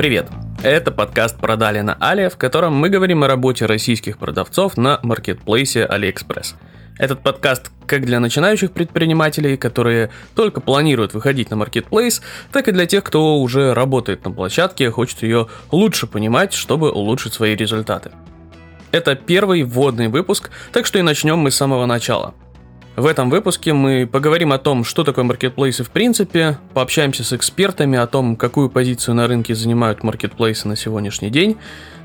Привет! Это подкаст «Продали на Али», в котором мы говорим о работе российских продавцов на маркетплейсе AliExpress. Этот подкаст как для начинающих предпринимателей, которые только планируют выходить на маркетплейс, так и для тех, кто уже работает на площадке и хочет ее лучше понимать, чтобы улучшить свои результаты. Это первый вводный выпуск, так что и начнем мы с самого начала – в этом выпуске мы поговорим о том, что такое маркетплейсы в принципе, пообщаемся с экспертами о том, какую позицию на рынке занимают маркетплейсы на сегодняшний день,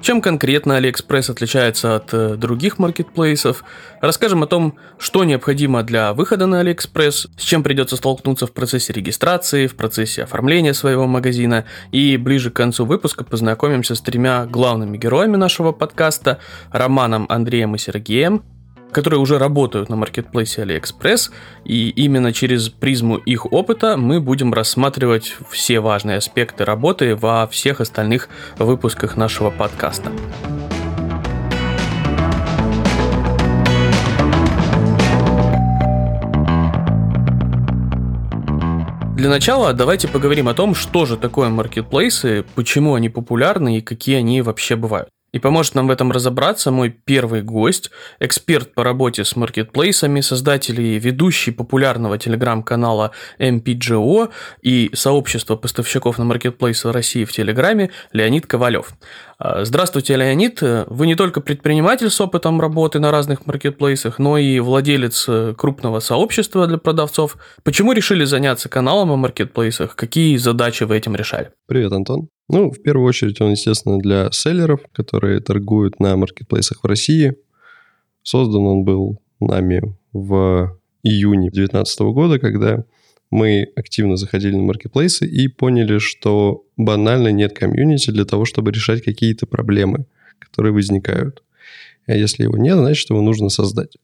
чем конкретно AliExpress отличается от э, других маркетплейсов, расскажем о том, что необходимо для выхода на AliExpress, с чем придется столкнуться в процессе регистрации, в процессе оформления своего магазина, и ближе к концу выпуска познакомимся с тремя главными героями нашего подкаста, Романом, Андреем и Сергеем, которые уже работают на маркетплейсе AliExpress, и именно через призму их опыта мы будем рассматривать все важные аспекты работы во всех остальных выпусках нашего подкаста. Для начала давайте поговорим о том, что же такое маркетплейсы, почему они популярны и какие они вообще бывают. И поможет нам в этом разобраться мой первый гость, эксперт по работе с маркетплейсами, создатель и ведущий популярного телеграм-канала MPGO и сообщества поставщиков на маркетплейсы России в Телеграме Леонид Ковалев. А, здравствуйте, Леонид. Вы не только предприниматель с опытом работы на разных маркетплейсах, но и владелец э, крупного сообщества для продавцов. Почему решили заняться каналом о маркетплейсах? Какие задачи вы этим решали? Привет, Антон. Ну, в первую очередь он, естественно, для селлеров, которые торгуют на маркетплейсах в России. Создан он был нами в июне 2019 года, когда мы активно заходили на маркетплейсы и поняли, что банально нет комьюнити для того, чтобы решать какие-то проблемы, которые возникают. А если его нет, значит, его нужно создать.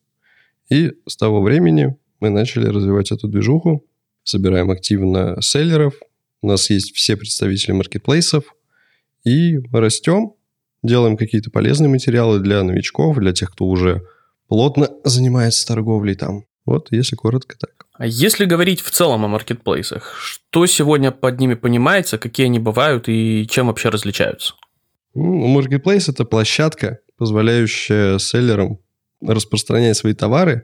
И с того времени мы начали развивать эту движуху, собираем активно селлеров, у нас есть все представители маркетплейсов, и растем, делаем какие-то полезные материалы для новичков, для тех, кто уже плотно занимается торговлей там. Вот, если коротко так. А если говорить в целом о маркетплейсах, что сегодня под ними понимается, какие они бывают и чем вообще различаются? Ну, маркетплейс – это площадка, позволяющая селлерам распространять свои товары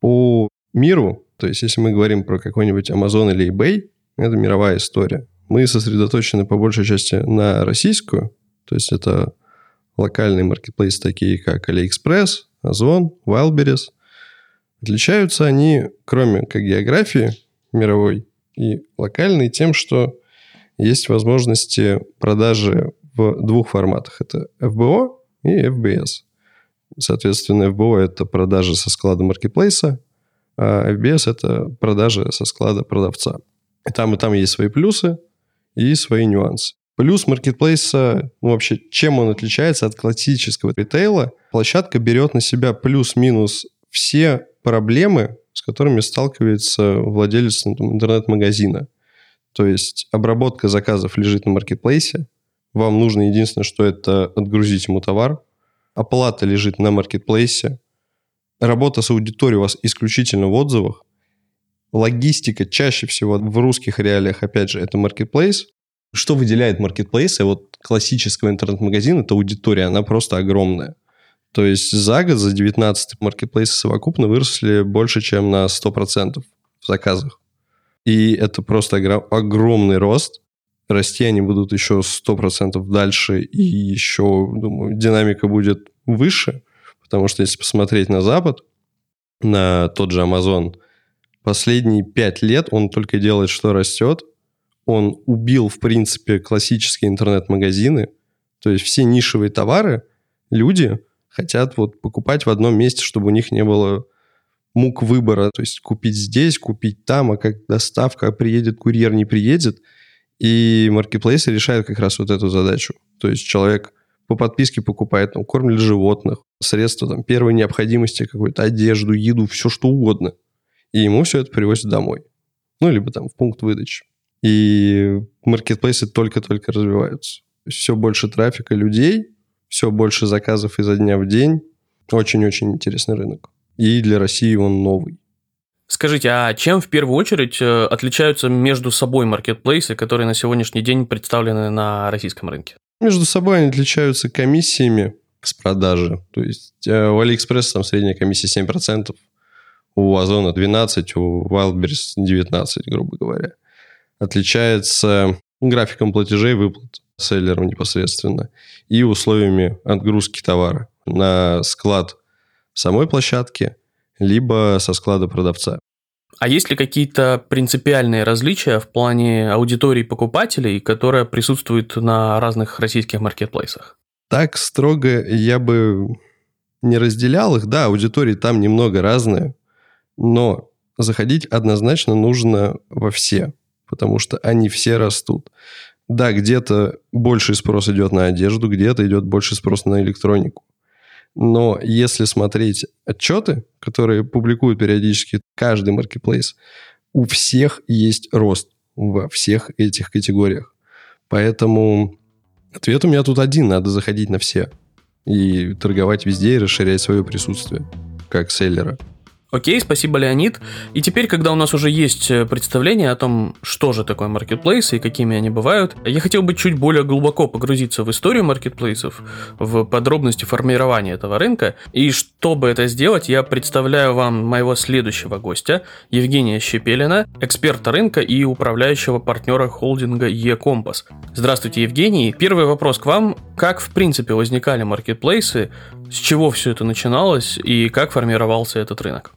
по миру. То есть, если мы говорим про какой-нибудь Amazon или eBay, это мировая история. Мы сосредоточены по большей части на российскую, то есть это локальные маркетплейсы, такие как AliExpress, Озон, Wildberries. Отличаются они, кроме как географии мировой и локальной, тем, что есть возможности продажи в двух форматах. Это FBO и FBS. Соответственно, FBO – это продажи со склада маркетплейса, а FBS – это продажи со склада продавца. И там, и там есть свои плюсы и свои нюансы. Плюс маркетплейса, ну вообще, чем он отличается от классического ритейла? Площадка берет на себя плюс-минус все проблемы, с которыми сталкивается владелец интернет-магазина. То есть обработка заказов лежит на маркетплейсе. Вам нужно единственное, что это отгрузить ему товар. Оплата лежит на маркетплейсе. Работа с аудиторией у вас исключительно в отзывах. Логистика чаще всего в русских реалиях, опять же, это маркетплейс. Что выделяет маркетплейсы от классического интернет-магазина, это аудитория, она просто огромная. То есть за год, за 19 маркетплейсы совокупно выросли больше, чем на 100% в заказах. И это просто огромный рост. Расти они будут еще 100% дальше, и еще, думаю, динамика будет выше, потому что если посмотреть на Запад, на тот же Amazon – Последние пять лет он только делает, что растет. Он убил, в принципе, классические интернет-магазины. То есть все нишевые товары люди хотят вот покупать в одном месте, чтобы у них не было мук выбора. То есть купить здесь, купить там, а как доставка, а приедет курьер, не приедет. И маркетплейсы решают как раз вот эту задачу. То есть человек по подписке покупает там, корм для животных, средства там, первой необходимости, какую-то одежду, еду, все что угодно и ему все это привозят домой. Ну, либо там в пункт выдачи. И маркетплейсы только-только развиваются. Все больше трафика людей, все больше заказов изо дня в день. Очень-очень интересный рынок. И для России он новый. Скажите, а чем в первую очередь э, отличаются между собой маркетплейсы, которые на сегодняшний день представлены на российском рынке? Между собой они отличаются комиссиями с продажи. То есть э, у Алиэкспресса там средняя комиссия 7%, у Озона 12%, у Wildberries 19%, грубо говоря. Отличается графиком платежей выплат селлерам непосредственно и условиями отгрузки товара на склад самой площадки, либо со склада продавца. А есть ли какие-то принципиальные различия в плане аудитории покупателей, которая присутствует на разных российских маркетплейсах? Так строго я бы не разделял их. Да, аудитории там немного разные, но заходить однозначно нужно во все, потому что они все растут. Да, где-то больше спрос идет на одежду, где-то идет больше спрос на электронику. Но если смотреть отчеты, которые публикуют периодически каждый маркетплейс, у всех есть рост во всех этих категориях. Поэтому ответ у меня тут один. Надо заходить на все. И торговать везде, и расширять свое присутствие как селлера. Окей, спасибо, Леонид. И теперь, когда у нас уже есть э, представление о том, что же такое маркетплейсы и какими они бывают, я хотел бы чуть более глубоко погрузиться в историю маркетплейсов, в подробности формирования этого рынка. И чтобы это сделать, я представляю вам моего следующего гостя, Евгения Щепелина, эксперта рынка и управляющего партнера холдинга E-Компас. Здравствуйте, Евгений. Первый вопрос к вам. Как, в принципе, возникали маркетплейсы, с чего все это начиналось и как формировался этот рынок?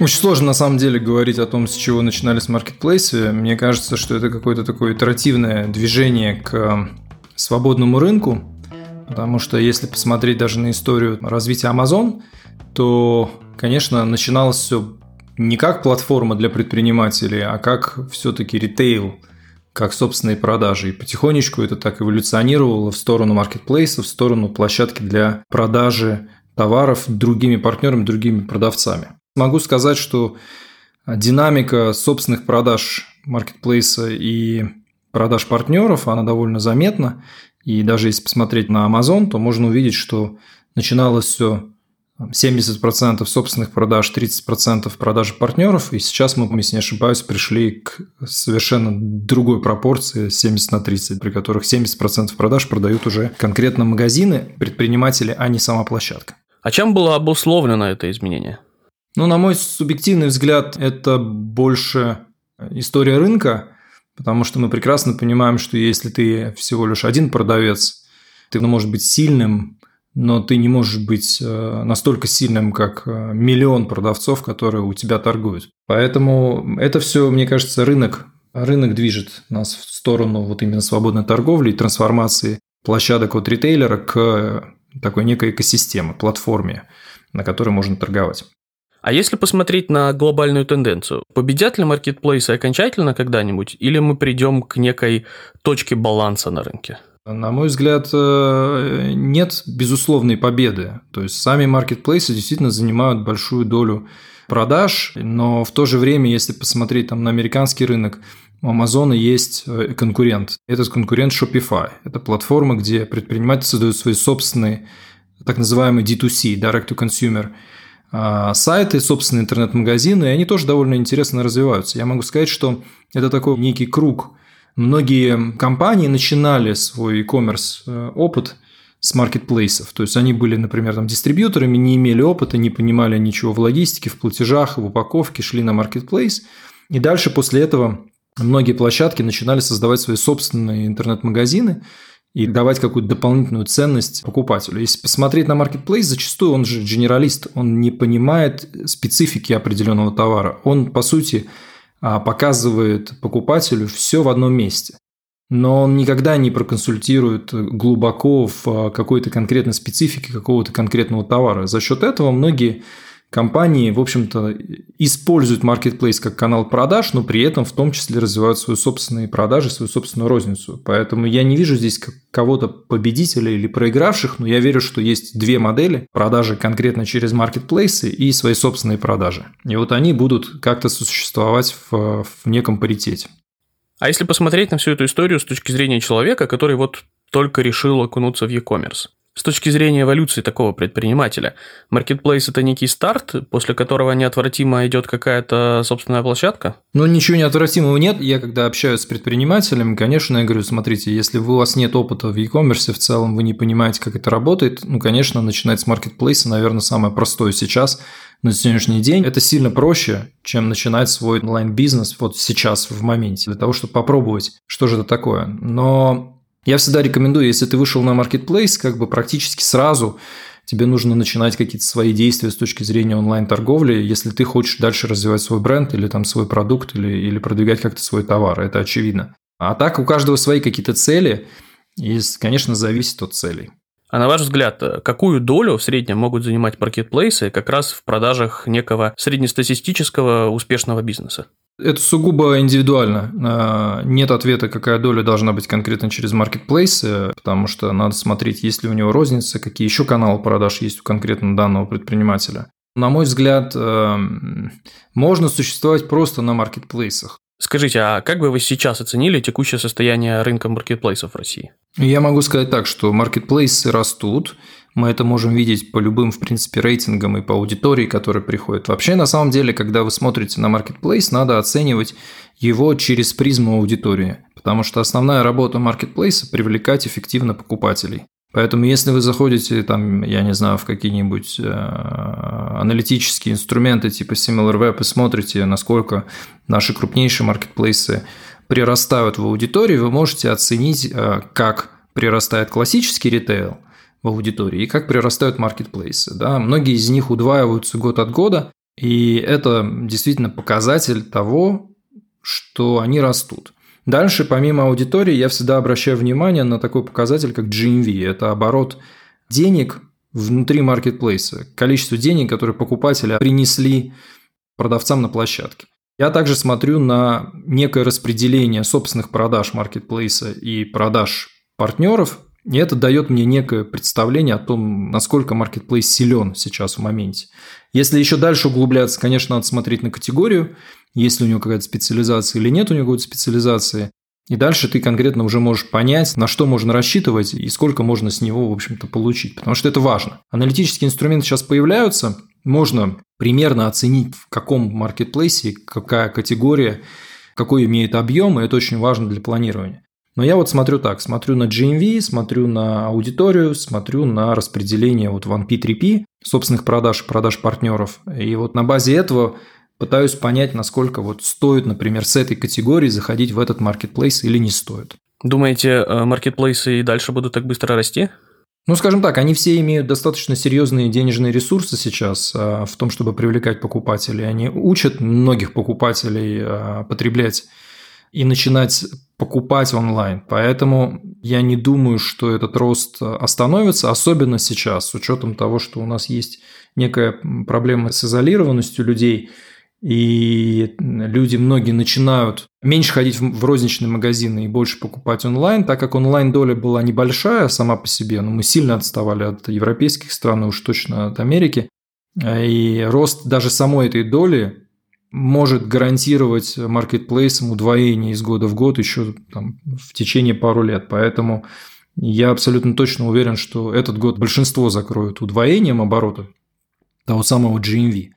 Очень сложно на самом деле говорить о том, с чего начинались маркетплейсы. Мне кажется, что это какое-то такое итеративное движение к э, свободному рынку, потому что если посмотреть даже на историю развития Amazon, то, конечно, начиналось все не как платформа для предпринимателей, а как все-таки ритейл, как собственные продажи. И потихонечку это так эволюционировало в сторону маркетплейса, в сторону площадки для продажи товаров другими партнерами, другими продавцами. Могу сказать, что динамика собственных продаж маркетплейса и продаж партнеров, она довольно заметна. И даже если посмотреть на Amazon, то можно увидеть, что начиналось все 70% собственных продаж, 30% продаж партнеров, и сейчас мы, если не ошибаюсь, пришли к совершенно другой пропорции 70 на 30, при которых 70% продаж продают уже конкретно магазины, предприниматели, а не сама площадка. А чем было обусловлено это изменение? Ну, на мой субъективный взгляд, это больше история рынка, потому что мы прекрасно понимаем, что если ты всего лишь один продавец, ты можешь быть сильным, но ты не можешь быть э, настолько сильным, как э, миллион продавцов, которые у тебя торгуют. Поэтому это все, мне кажется, рынок. Рынок движет нас в сторону вот именно свободной торговли и трансформации площадок от ритейлера к такой некой экосистеме, платформе, на которой можно торговать. А если посмотреть на глобальную тенденцию, победят ли маркетплейсы окончательно когда-нибудь, или мы придем к некой точке баланса на рынке? На мой взгляд, э, нет безусловной победы. То есть сами маркетплейсы действительно занимают большую долю продаж, но в то же время, если посмотреть там на американский рынок, у Амазона есть э, конкурент. Этот конкурент Shopify. Это платформа, где предприниматели создают свои собственные так называемые D2C, Direct to Consumer – сайты, собственные интернет-магазины, и они тоже довольно интересно развиваются. Я могу сказать, что это такой некий круг. Многие компании начинали свой e-commerce э, опыт с маркетплейсов. То есть они были, например, там, дистрибьюторами, не имели опыта, не понимали ничего в логистике, в платежах, в упаковке, шли на маркетплейс. И дальше после этого многие площадки начинали создавать свои собственные интернет-магазины, и давать какую-то дополнительную ценность покупателю. Если посмотреть на Marketplace, зачастую он же генералист, он не понимает специфики определенного товара. Он, по сути, а, показывает покупателю все в одном месте. Но он никогда не проконсультирует глубоко в а, какой-то конкретной специфике какого-то конкретного товара. За счет этого многие компании, в общем-то, используют marketplace как канал продаж, но при этом в том числе развивают свои собственные продажи, свою собственную розницу. Поэтому я не вижу здесь кого-то победителя или проигравших, но я верю, что есть две модели продажи конкретно через маркетплейсы и свои собственные продажи. И вот они будут как-то существовать в, в неком паритете. А если посмотреть на всю эту историю с точки зрения человека, который вот только решил окунуться в e-commerce, с точки зрения эволюции такого предпринимателя, Marketplace это некий старт, после которого неотвратимо идет какая-то собственная площадка? Ну, ничего неотвратимого нет. Я когда общаюсь с предпринимателями, конечно, я говорю, смотрите, если у вас нет опыта в e-commerce, в целом вы не понимаете, как это работает, ну, конечно, начинать с Marketplace, наверное, самое простое сейчас, на сегодняшний день. Это сильно проще, чем начинать свой онлайн-бизнес вот сейчас, в моменте, для того, чтобы попробовать, что же это такое. Но я всегда рекомендую, если ты вышел на Marketplace, как бы практически сразу тебе нужно начинать какие-то свои действия с точки зрения онлайн-торговли, если ты хочешь дальше развивать свой бренд или там свой продукт или, или продвигать как-то свой товар, это очевидно. А так у каждого свои какие-то цели, и, конечно, зависит от целей. А на ваш взгляд, какую долю в среднем могут занимать маркетплейсы как раз в продажах некого среднестатистического успешного бизнеса? Это сугубо индивидуально. А, нет ответа, какая доля должна быть конкретно через маркетплейсы, потому что надо смотреть, есть ли у него розница, какие еще каналы продаж есть у конкретно данного предпринимателя. На мой взгляд, э, можно существовать просто на маркетплейсах. Скажите, а как бы вы сейчас оценили текущее состояние рынка маркетплейсов в России? Я могу сказать так, что маркетплейсы растут, мы это можем видеть по любым, в принципе, рейтингам и по аудитории, которая приходит. Вообще, на самом деле, когда вы смотрите на маркетплейс, надо оценивать его через призму аудитории, потому что основная работа маркетплейса – привлекать эффективно покупателей. Поэтому, если вы заходите, там, я не знаю, в какие-нибудь э, аналитические инструменты типа SimilarWeb и смотрите, насколько наши крупнейшие маркетплейсы прирастают в аудитории, вы можете оценить, э, как прирастает классический ритейл – в аудитории и как прирастают маркетплейсы. Да? Многие из них удваиваются год от года, и это действительно показатель того, что они растут. Дальше, помимо аудитории, я всегда обращаю внимание на такой показатель, как GMV. Это оборот денег внутри маркетплейса, количество денег, которые покупатели принесли продавцам на площадке. Я также смотрю на некое распределение собственных продаж маркетплейса и продаж партнеров и это дает мне некое представление о том, насколько маркетплейс силен сейчас в моменте. Если еще дальше углубляться, конечно, надо смотреть на категорию, есть ли у него какая-то специализация или нет у него какой-то специализации. И дальше ты конкретно уже можешь понять, на что можно рассчитывать и сколько можно с него, в общем-то, получить. Потому что это важно. Аналитические инструменты сейчас появляются. Можно примерно оценить, в каком маркетплейсе, какая категория, какой имеет объем, и это очень важно для планирования. Но я вот смотрю так, смотрю на GMV, смотрю на аудиторию, смотрю на распределение вот 1P, 3P собственных продаж, продаж партнеров. И вот на базе этого пытаюсь понять, насколько вот стоит, например, с этой категории заходить в этот маркетплейс или не стоит. Думаете, э, маркетплейсы и дальше будут так быстро расти? Ну, скажем так, они все имеют достаточно серьезные денежные ресурсы сейчас а, в том, чтобы привлекать покупателей. Они учат многих покупателей а, потреблять и начинать покупать онлайн. Поэтому я не думаю, что этот рост остановится, особенно сейчас, с учетом того, что у нас есть некая проблема с изолированностью людей, и люди многие начинают меньше ходить в розничные магазины и больше покупать онлайн, так как онлайн-доля была небольшая сама по себе, но мы сильно отставали от европейских стран и уж точно от Америки. И рост даже самой этой доли может гарантировать маркетплейсам удвоение из года в год еще там, в течение пару лет. Поэтому я абсолютно точно уверен, что этот год большинство закроют удвоением оборота того самого GMV.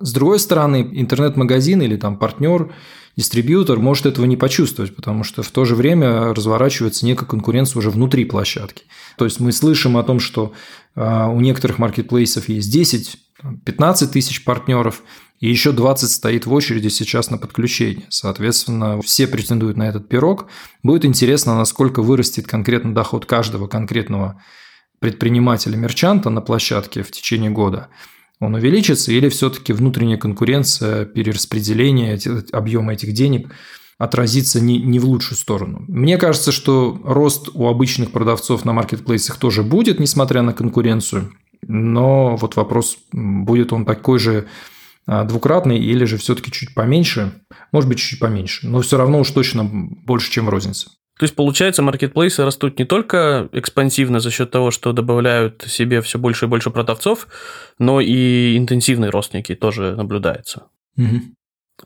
С другой стороны, интернет-магазин или там партнер, дистрибьютор может этого не почувствовать, потому что в то же время разворачивается некая конкуренция уже внутри площадки. То есть мы слышим о том, что а, у некоторых маркетплейсов есть 10-15 тысяч партнеров – и еще 20 стоит в очереди сейчас на подключение. Соответственно, все претендуют на этот пирог. Будет интересно, насколько вырастет конкретно доход каждого конкретного предпринимателя-мерчанта на площадке в течение года. Он увеличится или все-таки внутренняя конкуренция, перераспределение объема этих денег отразится не, не в лучшую сторону. Мне кажется, что рост у обычных продавцов на маркетплейсах тоже будет, несмотря на конкуренцию. Но вот вопрос, будет он такой же двукратный или же все-таки чуть поменьше, может быть, чуть поменьше, но все равно уж точно больше, чем в рознице. То есть, получается, маркетплейсы растут не только экспансивно за счет того, что добавляют себе все больше и больше продавцов, но и интенсивный рост некий тоже наблюдается. Угу.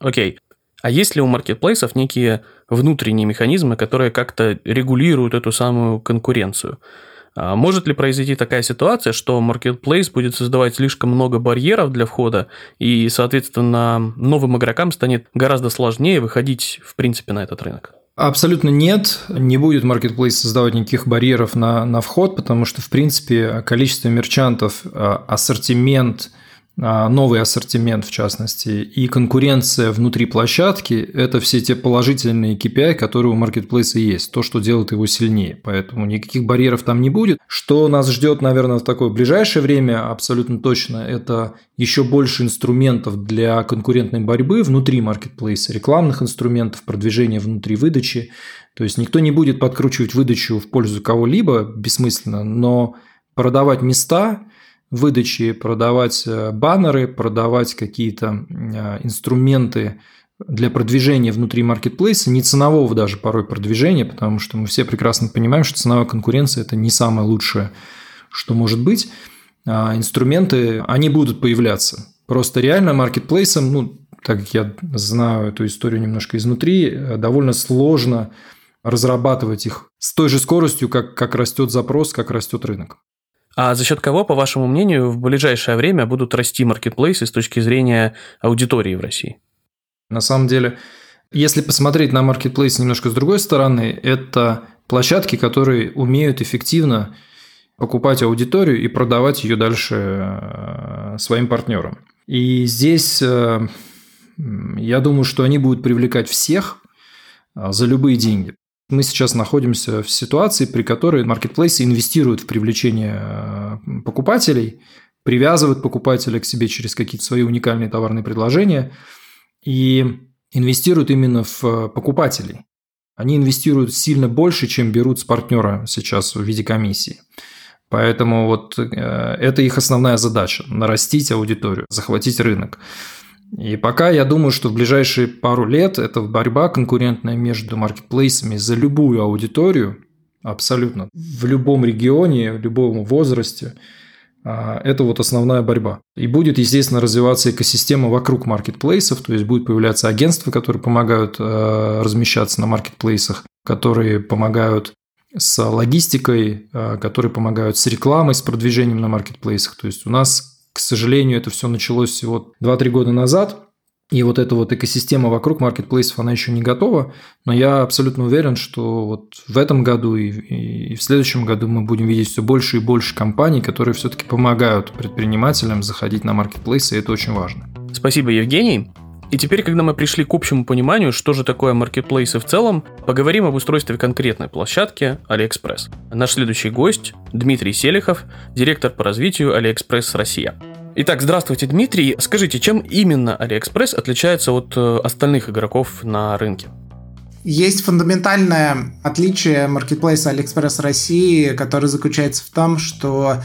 Окей. А есть ли у маркетплейсов некие внутренние механизмы, которые как-то регулируют эту самую конкуренцию? А может ли произойти такая ситуация, что Marketplace будет создавать слишком много барьеров для входа, и, соответственно, новым игрокам станет гораздо сложнее выходить, в принципе, на этот рынок? Абсолютно нет. Не будет Marketplace создавать никаких барьеров на, на вход, потому что, в принципе, количество мерчантов, а, ассортимент – новый ассортимент в частности, и конкуренция внутри площадки – это все те положительные KPI, которые у маркетплейса есть, то, что делает его сильнее. Поэтому никаких барьеров там не будет. Что нас ждет, наверное, в такое ближайшее время, абсолютно точно, это еще больше инструментов для конкурентной борьбы внутри маркетплейса, рекламных инструментов, продвижения внутри выдачи. То есть никто не будет подкручивать выдачу в пользу кого-либо бессмысленно, но продавать места – выдачи продавать э, баннеры, продавать какие-то э, инструменты для продвижения внутри маркетплейса, не ценового даже порой продвижения, потому что мы все прекрасно понимаем, что ценовая конкуренция – это не самое лучшее, что может быть. А инструменты, они будут появляться. Просто реально маркетплейсом, ну, так как я знаю эту историю немножко изнутри, э, довольно сложно разрабатывать их с той же скоростью, как, как растет запрос, как растет рынок. А за счет кого, по вашему мнению, в ближайшее время будут расти маркетплейсы с точки зрения аудитории в России? На самом деле, если посмотреть на маркетплейс немножко с другой стороны, это площадки, которые умеют эффективно покупать аудиторию и продавать ее дальше э, своим партнерам. И здесь э, я думаю, что они будут привлекать всех э, за любые деньги. Мы сейчас находимся в ситуации, при которой маркетплейсы инвестируют в привлечение э, покупателей, привязывают покупателя к себе через какие-то свои уникальные товарные предложения и инвестируют именно в э, покупателей. Они инвестируют сильно больше, чем берут с партнера сейчас в виде комиссии. Поэтому вот э, это их основная задача – нарастить аудиторию, захватить рынок. И пока я думаю, что в ближайшие пару лет это борьба конкурентная между маркетплейсами за любую аудиторию, абсолютно, в любом регионе, в любом возрасте, а, это вот основная борьба. И будет, естественно, развиваться экосистема вокруг маркетплейсов, то есть будет появляться агентства, которые помогают а, размещаться на маркетплейсах, которые помогают с логистикой, а, которые помогают с рекламой, с продвижением на маркетплейсах. То есть у нас к сожалению, это все началось всего 2-3 года назад, и вот эта вот экосистема вокруг маркетплейсов, она еще не готова, но я абсолютно уверен, что вот в этом году и, и в следующем году мы будем видеть все больше и больше компаний, которые все-таки помогают предпринимателям заходить на маркетплейсы, и это очень важно. Спасибо, Евгений. И теперь, когда мы пришли к общему пониманию, что же такое маркетплейсы в целом, поговорим об устройстве конкретной площадки AliExpress. Наш следующий гость – Дмитрий Селихов, директор по развитию AliExpress Россия. Итак, здравствуйте, Дмитрий. Скажите, чем именно AliExpress отличается от э, остальных игроков на рынке? Есть фундаментальное отличие маркетплейса AliExpress России, которое заключается в том, что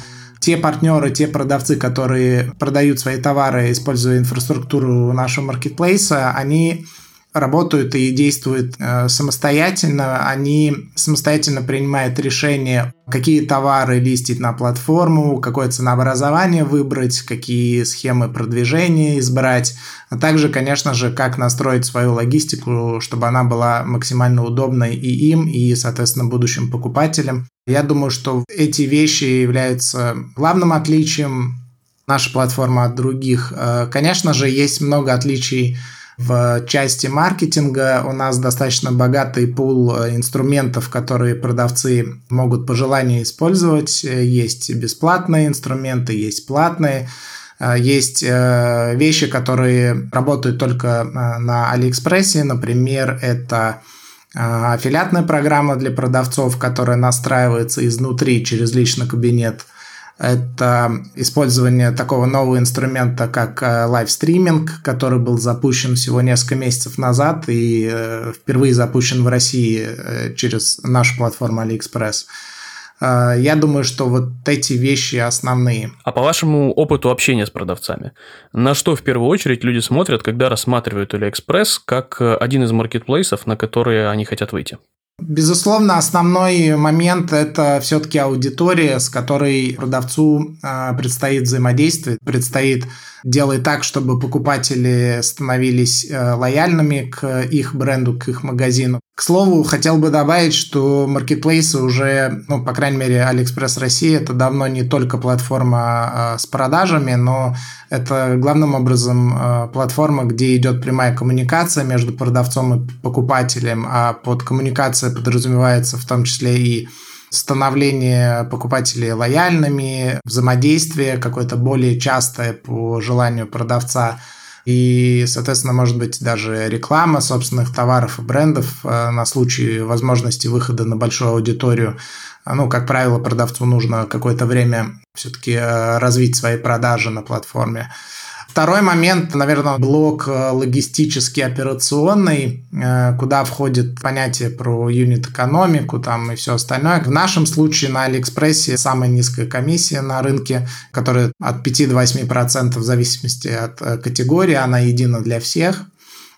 те партнеры, те продавцы, которые продают свои товары, используя инфраструктуру нашего маркетплейса, они работают и действуют э, самостоятельно. Они самостоятельно принимают решение, какие товары листить на платформу, какое ценообразование выбрать, какие схемы продвижения избрать, а также, конечно же, как настроить свою логистику, чтобы она была максимально удобной и им, и, соответственно, будущим покупателям. Я думаю, что эти вещи являются главным отличием нашей платформы от других. Э, конечно же, есть много отличий в части маркетинга у нас достаточно богатый пул э, инструментов, которые продавцы могут по желанию использовать. Есть бесплатные инструменты, есть платные. Э, есть вещи, которые работают только на Алиэкспрессе. Например, это аффилиатная программа для продавцов, которая настраивается изнутри через личный кабинет – это использование такого нового инструмента, как э, livestreaming, который был запущен всего несколько месяцев назад и э, впервые запущен в России э, через нашу платформу AliExpress. Я думаю, что вот эти вещи основные. А по вашему опыту общения с продавцами, на что в первую очередь люди смотрят, когда рассматривают AliExpress как один из маркетплейсов, на которые они хотят выйти? Безусловно, основной момент – это все-таки аудитория, с которой продавцу а, предстоит взаимодействовать, предстоит делать так, чтобы покупатели становились э, лояльными к их бренду, к их магазину. К слову, хотел бы добавить, что маркетплейсы уже, ну, по крайней мере, AliExpress Россия это давно не только платформа э, с продажами, но это главным образом э, платформа, где идет прямая коммуникация между продавцом и покупателем, а под коммуникацией подразумевается в том числе и становление покупателей лояльными, взаимодействие какое-то более частое по желанию продавца – и, соответственно, может быть даже реклама собственных товаров и брендов э, на случай возможности выхода на большую аудиторию. Ну, как правило, продавцу нужно какое-то время все-таки э, развить свои продажи на платформе. Второй момент, наверное, блок э, логистический операционный, э, куда входит понятие про юнит-экономику там и все остальное. В нашем случае на Алиэкспрессе самая низкая комиссия на рынке, которая от 5 до 8% в зависимости от э, категории, она едина для всех.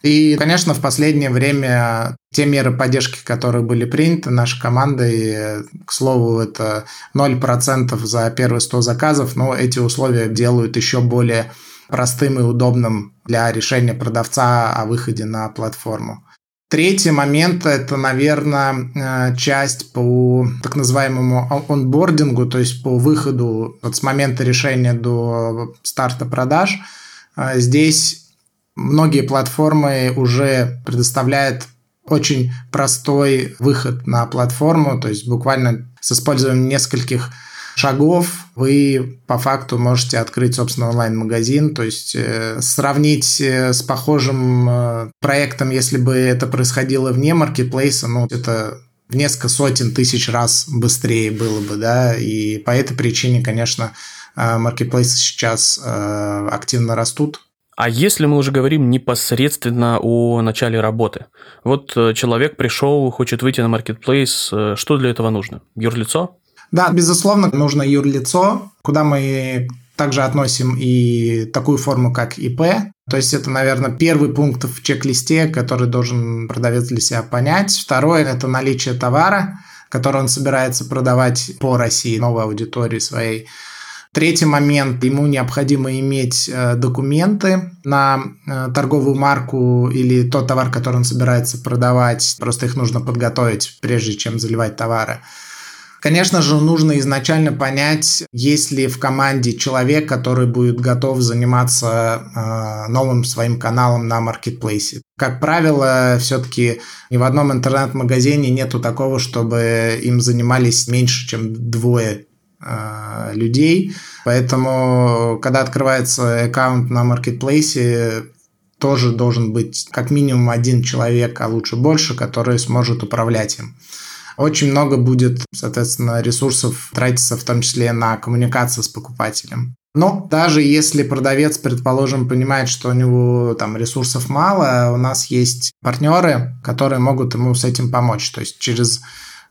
И, конечно, в последнее время те меры поддержки, которые были приняты нашей командой, к слову, это 0% за первые 100 заказов, но эти условия делают еще более простым и удобным для решения продавца о выходе на платформу. Третий момент – это, наверное, э, часть по так называемому онбордингу, то есть по выходу вот с момента решения до старта продаж. Э, здесь многие платформы уже предоставляют очень простой выход на платформу, то есть буквально с использованием нескольких шагов вы по факту можете открыть, собственно, онлайн-магазин, то есть э, сравнить э, с похожим э, проектом, если бы это происходило вне маркетплейса, ну, это в несколько сотен тысяч раз быстрее было бы, да, и по этой причине, конечно, маркетплейсы сейчас активно растут, а если мы уже говорим непосредственно о начале работы? Вот человек пришел, хочет выйти на маркетплейс, что для этого нужно? Юрлицо? Да, безусловно, нужно юрлицо, куда мы также относим и такую форму, как ИП. То есть это, наверное, первый пункт в чек-листе, который должен продавец для себя понять. Второе – это наличие товара, который он собирается продавать по России, новой аудитории своей. Третий момент, ему необходимо иметь э, документы на э, торговую марку или тот товар, который он собирается продавать. Просто их нужно подготовить, прежде чем заливать товары. Конечно же, нужно изначально понять, есть ли в команде человек, который будет готов заниматься э, новым своим каналом на маркетплейсе. Как правило, все-таки ни в одном интернет-магазине нету такого, чтобы им занимались меньше, чем двое э, людей. Поэтому, когда открывается аккаунт на маркетплейсе, тоже должен быть как минимум один человек, а лучше больше, который сможет управлять им. Очень много будет, соответственно, ресурсов тратиться в том числе на коммуникацию с покупателем. Но даже если продавец, предположим, понимает, что у него там ресурсов мало, у нас есть партнеры, которые могут ему с этим помочь. То есть через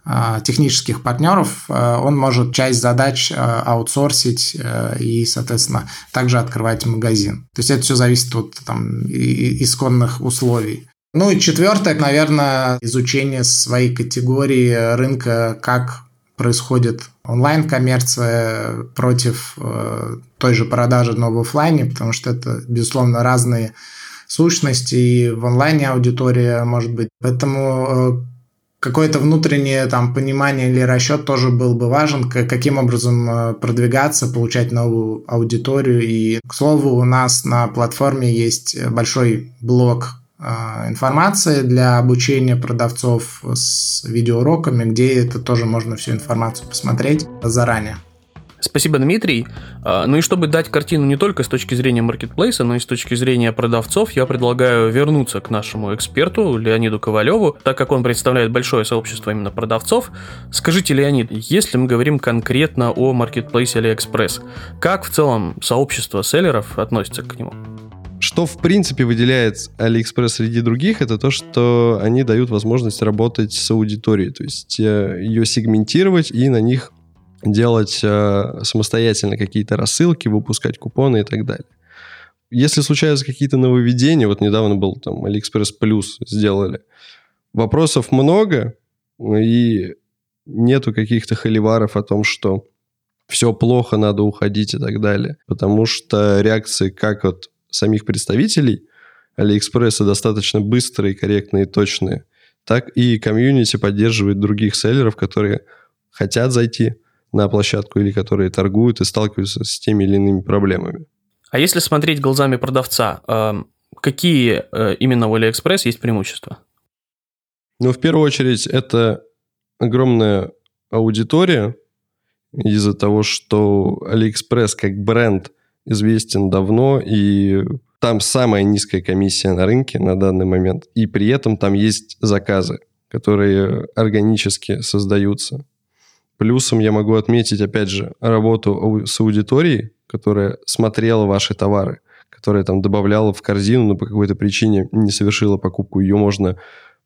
э, технических партнеров э, он может часть задач э, аутсорсить и, соответственно, также открывать магазин. То есть это все зависит от там, исконных условий. Ну и четвертое, наверное, изучение своей категории рынка, как происходит онлайн-коммерция против э, той же продажи, но в офлайне, потому что это, безусловно, разные сущности, и в онлайне аудитория может быть. Поэтому э, какое-то внутреннее там понимание или расчет тоже был бы важен, каким образом э, продвигаться, получать новую аудиторию. И, к слову, у нас на платформе есть большой блок информации для обучения продавцов с видеоуроками, где это тоже можно всю информацию посмотреть заранее. Спасибо, Дмитрий. А, ну и чтобы дать картину не только с точки зрения маркетплейса, но и с точки зрения продавцов, я предлагаю вернуться к нашему эксперту Леониду Ковалеву, так как он представляет большое сообщество именно продавцов. Скажите, Леонид, если мы говорим конкретно о маркетплейсе AliExpress, как в целом сообщество селлеров относится к нему? Что, в принципе, выделяет AliExpress среди других, это то, что они дают возможность работать с аудиторией, то есть э, ее сегментировать и на них делать э, самостоятельно какие-то рассылки, выпускать купоны и так далее. Если случаются какие-то нововведения, вот недавно был там AliExpress Plus сделали, вопросов много, и нету каких-то холиваров о том, что все плохо, надо уходить и так далее. Потому что реакции как вот самих представителей Алиэкспресса достаточно быстрые, корректные и точные, так и комьюнити поддерживает других селлеров, которые хотят зайти на площадку или которые торгуют и сталкиваются с теми или иными проблемами. А если смотреть глазами продавца, эм, какие э, именно у AliExpress есть преимущества? Ну, в первую очередь, это огромная аудитория из-за того, что AliExpress как бренд известен давно, и там самая низкая комиссия на рынке на данный момент. И при этом там есть заказы, которые органически создаются. Плюсом я могу отметить, опять же, работу с аудиторией, которая смотрела ваши товары, которая там добавляла в корзину, но по какой-то причине не совершила покупку. Ее можно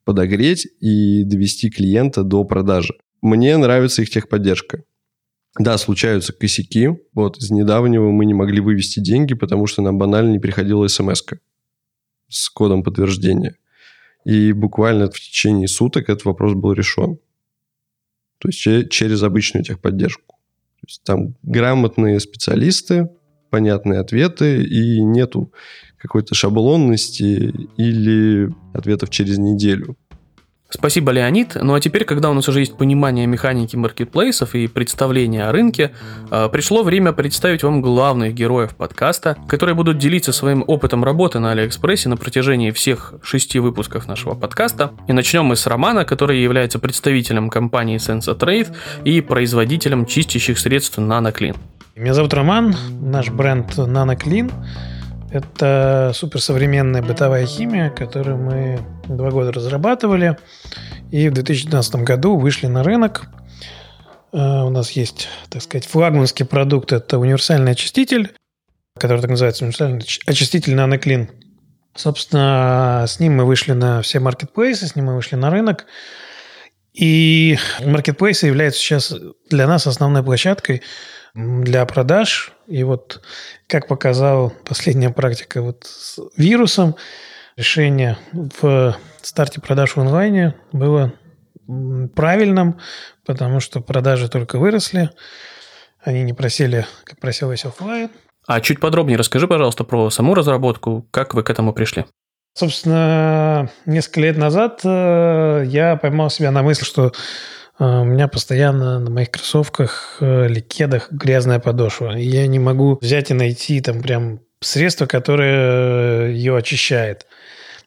подогреть и довести клиента до продажи. Мне нравится их техподдержка. Да, случаются косяки. Вот из недавнего мы не могли вывести деньги, потому что нам банально не приходила смс с кодом подтверждения. И буквально в течение суток этот вопрос был решен. То есть через обычную техподдержку. То есть там грамотные специалисты, понятные ответы, и нету какой-то шаблонности или ответов через неделю. Спасибо, Леонид. Ну а теперь, когда у нас уже есть понимание механики маркетплейсов и представление о рынке, э, пришло время представить вам главных героев подкаста, которые будут делиться своим опытом работы на Алиэкспрессе на протяжении всех шести выпусков нашего подкаста. И начнем мы с Романа, который является представителем компании Sensa Trade и производителем чистящих средств NanoClean. Меня зовут Роман, наш бренд NanoClean – это суперсовременная бытовая химия, которую мы два года разрабатывали. И в 2012 году вышли на рынок. Э, у нас есть, так сказать, флагманский продукт. Это универсальный очиститель, который так называется, универсальный очиститель NanoClean. Собственно, с ним мы вышли на все маркетплейсы, с ним мы вышли на рынок. И маркетплейсы являются сейчас для нас основной площадкой для продаж. И вот, как показала последняя практика вот с вирусом, решение в старте продаж в онлайне было правильным, потому что продажи только выросли, они не просели, как просил весь офлайн. А чуть подробнее расскажи, пожалуйста, про саму разработку, как вы к этому пришли. Собственно, несколько лет назад э, я поймал себя на мысли, что а, у меня постоянно на моих кроссовках э, или кедах грязная подошва. И я не могу взять и найти там прям средство, которое э, ее очищает.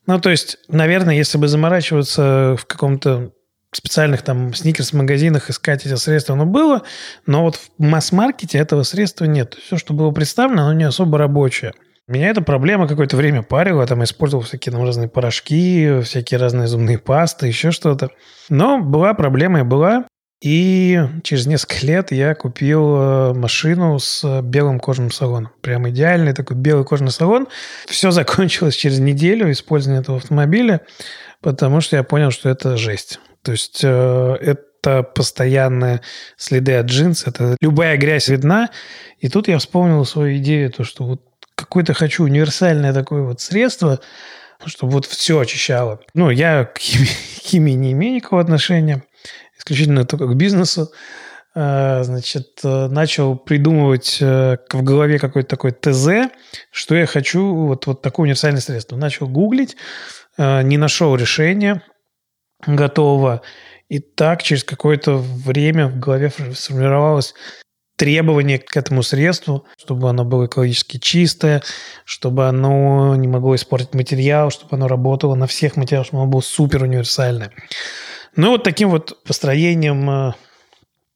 Ну, то есть, наверное, если бы заморачиваться в каком-то специальных там сникерс-магазинах искать эти средства, оно было, но вот в масс-маркете этого средства нет. Все, что было представлено, оно не особо рабочее. Меня эта проблема какое-то время парила, там использовал всякие там разные порошки, всякие разные зубные пасты, еще что-то. Но была проблема и была. И через несколько лет я купил э, машину с белым кожаным салоном. Прям идеальный такой белый кожаный салон. Все закончилось через неделю использования этого автомобиля, потому что я понял, что это жесть. То есть э, это постоянные следы от джинс, это любая грязь видна. И тут я вспомнил свою идею, то, что вот какое-то хочу универсальное такое вот средство, чтобы вот все очищало. Ну, я к химии, к химии не имею никакого отношения, исключительно только к бизнесу. А, значит, э, начал придумывать э, в голове какой-то такой ТЗ, что я хочу, вот, вот такое универсальное средство. Начал гуглить, э, не нашел решения готового. И так через какое-то время в голове сформировалось требования к этому средству, чтобы оно было экологически чистое, чтобы оно не могло испортить материал, чтобы оно работало на всех материалах, чтобы оно было супер универсальное. Ну, вот таким вот построением э,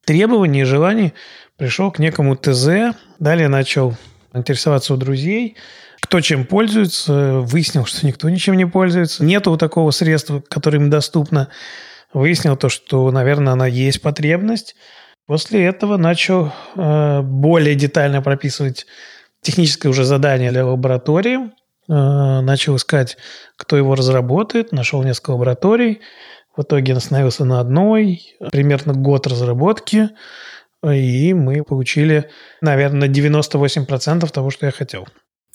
требований и желаний пришел к некому ТЗ. Далее начал интересоваться у друзей, кто чем пользуется. Выяснил, что никто ничем не пользуется. Нету такого средства, которое им доступно. Выяснил то, что, наверное, она есть потребность. После этого начал э, более детально прописывать техническое уже задание для лаборатории. Э, начал искать, кто его разработает. Нашел несколько лабораторий. В итоге остановился на одной. Примерно год разработки. И мы получили, наверное, 98% того, что я хотел.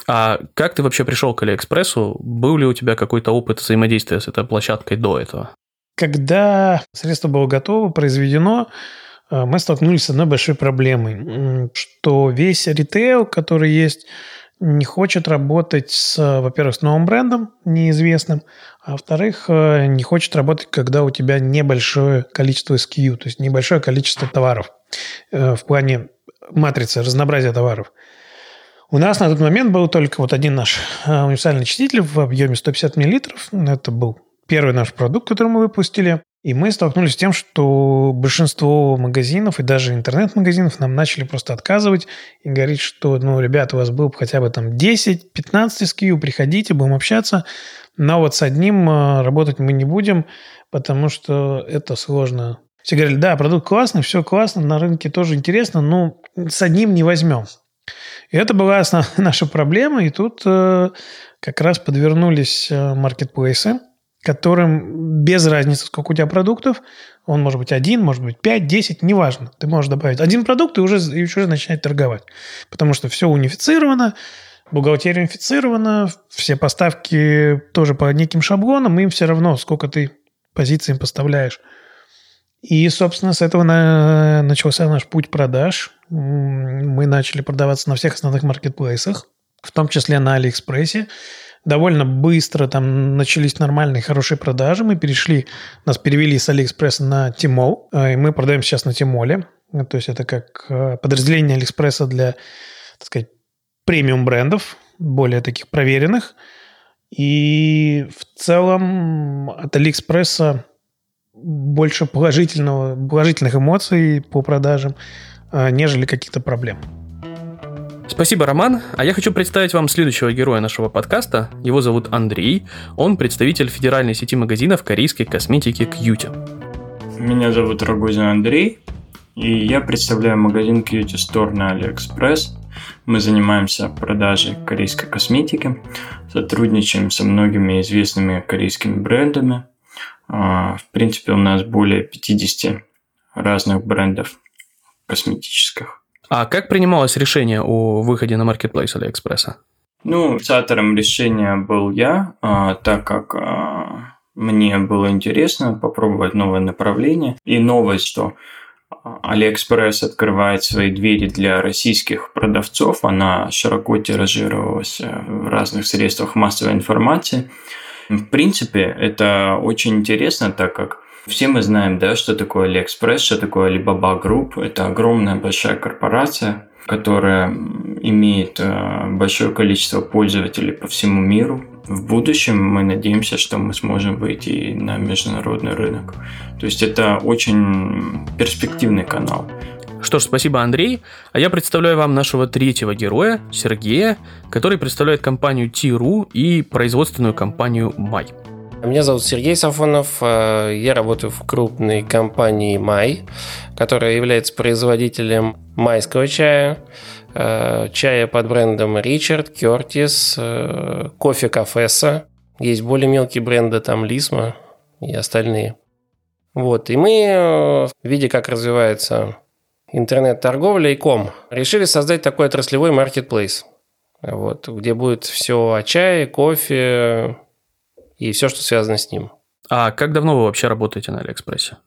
А как ты вообще пришел к Алиэкспрессу? Был ли у тебя какой-то опыт взаимодействия с этой площадкой до этого? Когда средство было готово, произведено, а, мы столкнулись с одной большой проблемой, что весь ритейл, который есть, не хочет работать с, во-первых, с новым брендом неизвестным, а во-вторых, э, не хочет работать, когда у тебя небольшое количество SKU, то есть небольшое количество товаров э, в плане матрицы, разнообразия товаров. У нас на тот момент был только вот один наш э, универсальный очиститель в объеме 150 мл. Это был первый наш продукт, который мы выпустили. И мы столкнулись с тем, что большинство магазинов и даже интернет-магазинов нам начали просто отказывать и говорить, что, ну, ребята, у вас был хотя бы там 10-15 SKU, приходите, будем общаться, но вот с одним э, работать мы не будем, потому что это сложно. Все говорили, да, продукт классный, все классно, на рынке тоже интересно, но с одним не возьмем. И это была основная наша проблема, и тут э, как раз подвернулись э, маркетплейсы, которым без разницы, сколько у тебя продуктов, он может быть один, может быть пять, десять, неважно. Ты можешь добавить один продукт и уже, и уже начинать торговать. Потому что все унифицировано, бухгалтерия унифицирована, все поставки тоже по неким шаблонам, им все равно, сколько ты позиций поставляешь. И, собственно, с этого на... начался наш путь продаж. Мы начали продаваться на всех основных маркетплейсах, в том числе на Алиэкспрессе довольно быстро там начались нормальные, хорошие продажи. Мы перешли, нас перевели с Алиэкспресса на Tmall, э, и мы продаем сейчас на Tmall е. То есть это как э, подразделение Алиэкспресса для, так сказать, премиум брендов, более таких проверенных. И в целом от Алиэкспресса больше положительного, положительных эмоций по продажам, э, нежели каких-то проблем. Спасибо, Роман. А я хочу представить вам следующего героя нашего подкаста. Его зовут Андрей. Он представитель федеральной сети магазинов корейской косметики Кьюти. Меня зовут Рогозин Андрей, и я представляю магазин Cutie Store на AliExpress. Мы занимаемся продажей корейской косметики, сотрудничаем со многими известными корейскими брендами. А, в принципе, у нас более 50 разных брендов косметических. А как принималось решение о выходе на маркетплейс Алиэкспресса? Ну, инициатором решения был я, а, так как а, мне было интересно попробовать новое направление. И новость, что Алиэкспресс открывает свои двери для российских продавцов, она широко тиражировалась в разных средствах массовой информации. В принципе, это очень интересно, так как все мы знаем, да, что такое AliExpress, что такое Alibaba Group. Это огромная большая корпорация, которая имеет э, большое количество пользователей по всему миру. В будущем мы надеемся, что мы сможем выйти на международный рынок. То есть это очень перспективный канал. Что ж, спасибо, Андрей. А я представляю вам нашего третьего героя, Сергея, который представляет компанию Тиру и производственную компанию Май. Меня зовут Сергей Сафонов. Э, я работаю в крупной компании Май, которая является производителем майского чая, э, чая под брендом Ричард, Кертис, э, кофе Кафеса. Есть более мелкие бренды, там Лисма и остальные. Вот, и мы, видя, как развивается интернет-торговля и ком, решили создать такой отраслевой маркетплейс, вот, где будет все о чае, кофе, и все, что связано с ним. А как давно вы вообще работаете на Алиэкспрессе?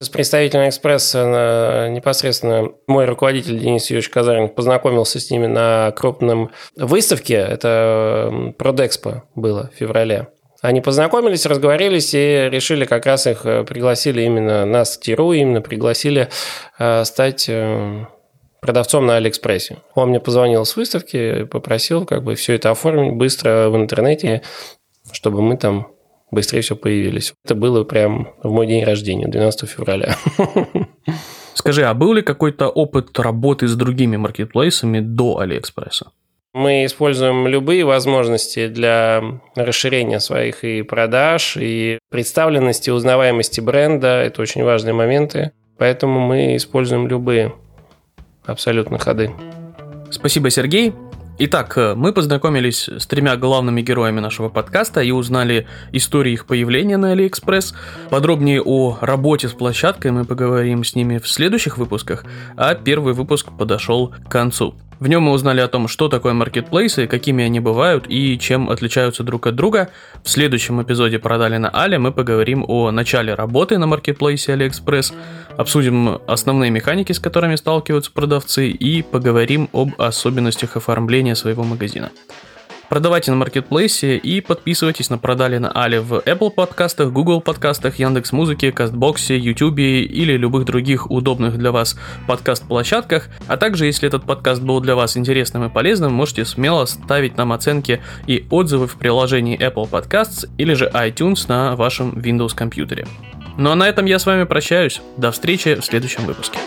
С представителем Алиэкспресса непосредственно мой руководитель Денис Юрьевич Казарин познакомился с ними на крупном выставке, это Продэкспо было в феврале. Они познакомились, разговорились и решили как раз их э, пригласили именно нас, Тиру, именно пригласили э, стать э, продавцом на Алиэкспрессе. Он мне позвонил с выставки, попросил как бы все это оформить быстро в интернете чтобы мы там быстрее все появились. Это было прям в мой день рождения, 12 февраля. Скажи, а был ли какой-то опыт работы с другими маркетплейсами до Алиэкспресса? Мы используем любые возможности для расширения своих и продаж, и представленности, узнаваемости бренда. Это очень важные моменты. Поэтому мы используем любые абсолютно ходы. Спасибо, Сергей. Итак, э, мы познакомились с тремя главными героями нашего подкаста и узнали истории их появления на AliExpress. Подробнее о работе с площадкой мы поговорим с ними в следующих выпусках, а первый выпуск подошел к концу. В нем мы узнали о том, что такое маркетплейсы, какими они бывают и чем отличаются друг от друга. В следующем эпизоде «Продали на Але» мы поговорим о начале работы на маркетплейсе AliExpress, обсудим основные механики, с которыми сталкиваются продавцы и поговорим об особенностях оформления своего магазина. Продавайте на маркетплейсе и подписывайтесь на Продали на Али в Apple подкастах, Google подкастах, Яндекс Музыке, Кастбоксе, YouTube или любых других удобных для вас подкаст-площадках. А также, если этот подкаст был для вас интересным и полезным, можете смело ставить нам оценки и отзывы в приложении Apple Podcasts или же iTunes на вашем Windows компьютере. Ну а на этом я с вами прощаюсь. До встречи в следующем выпуске.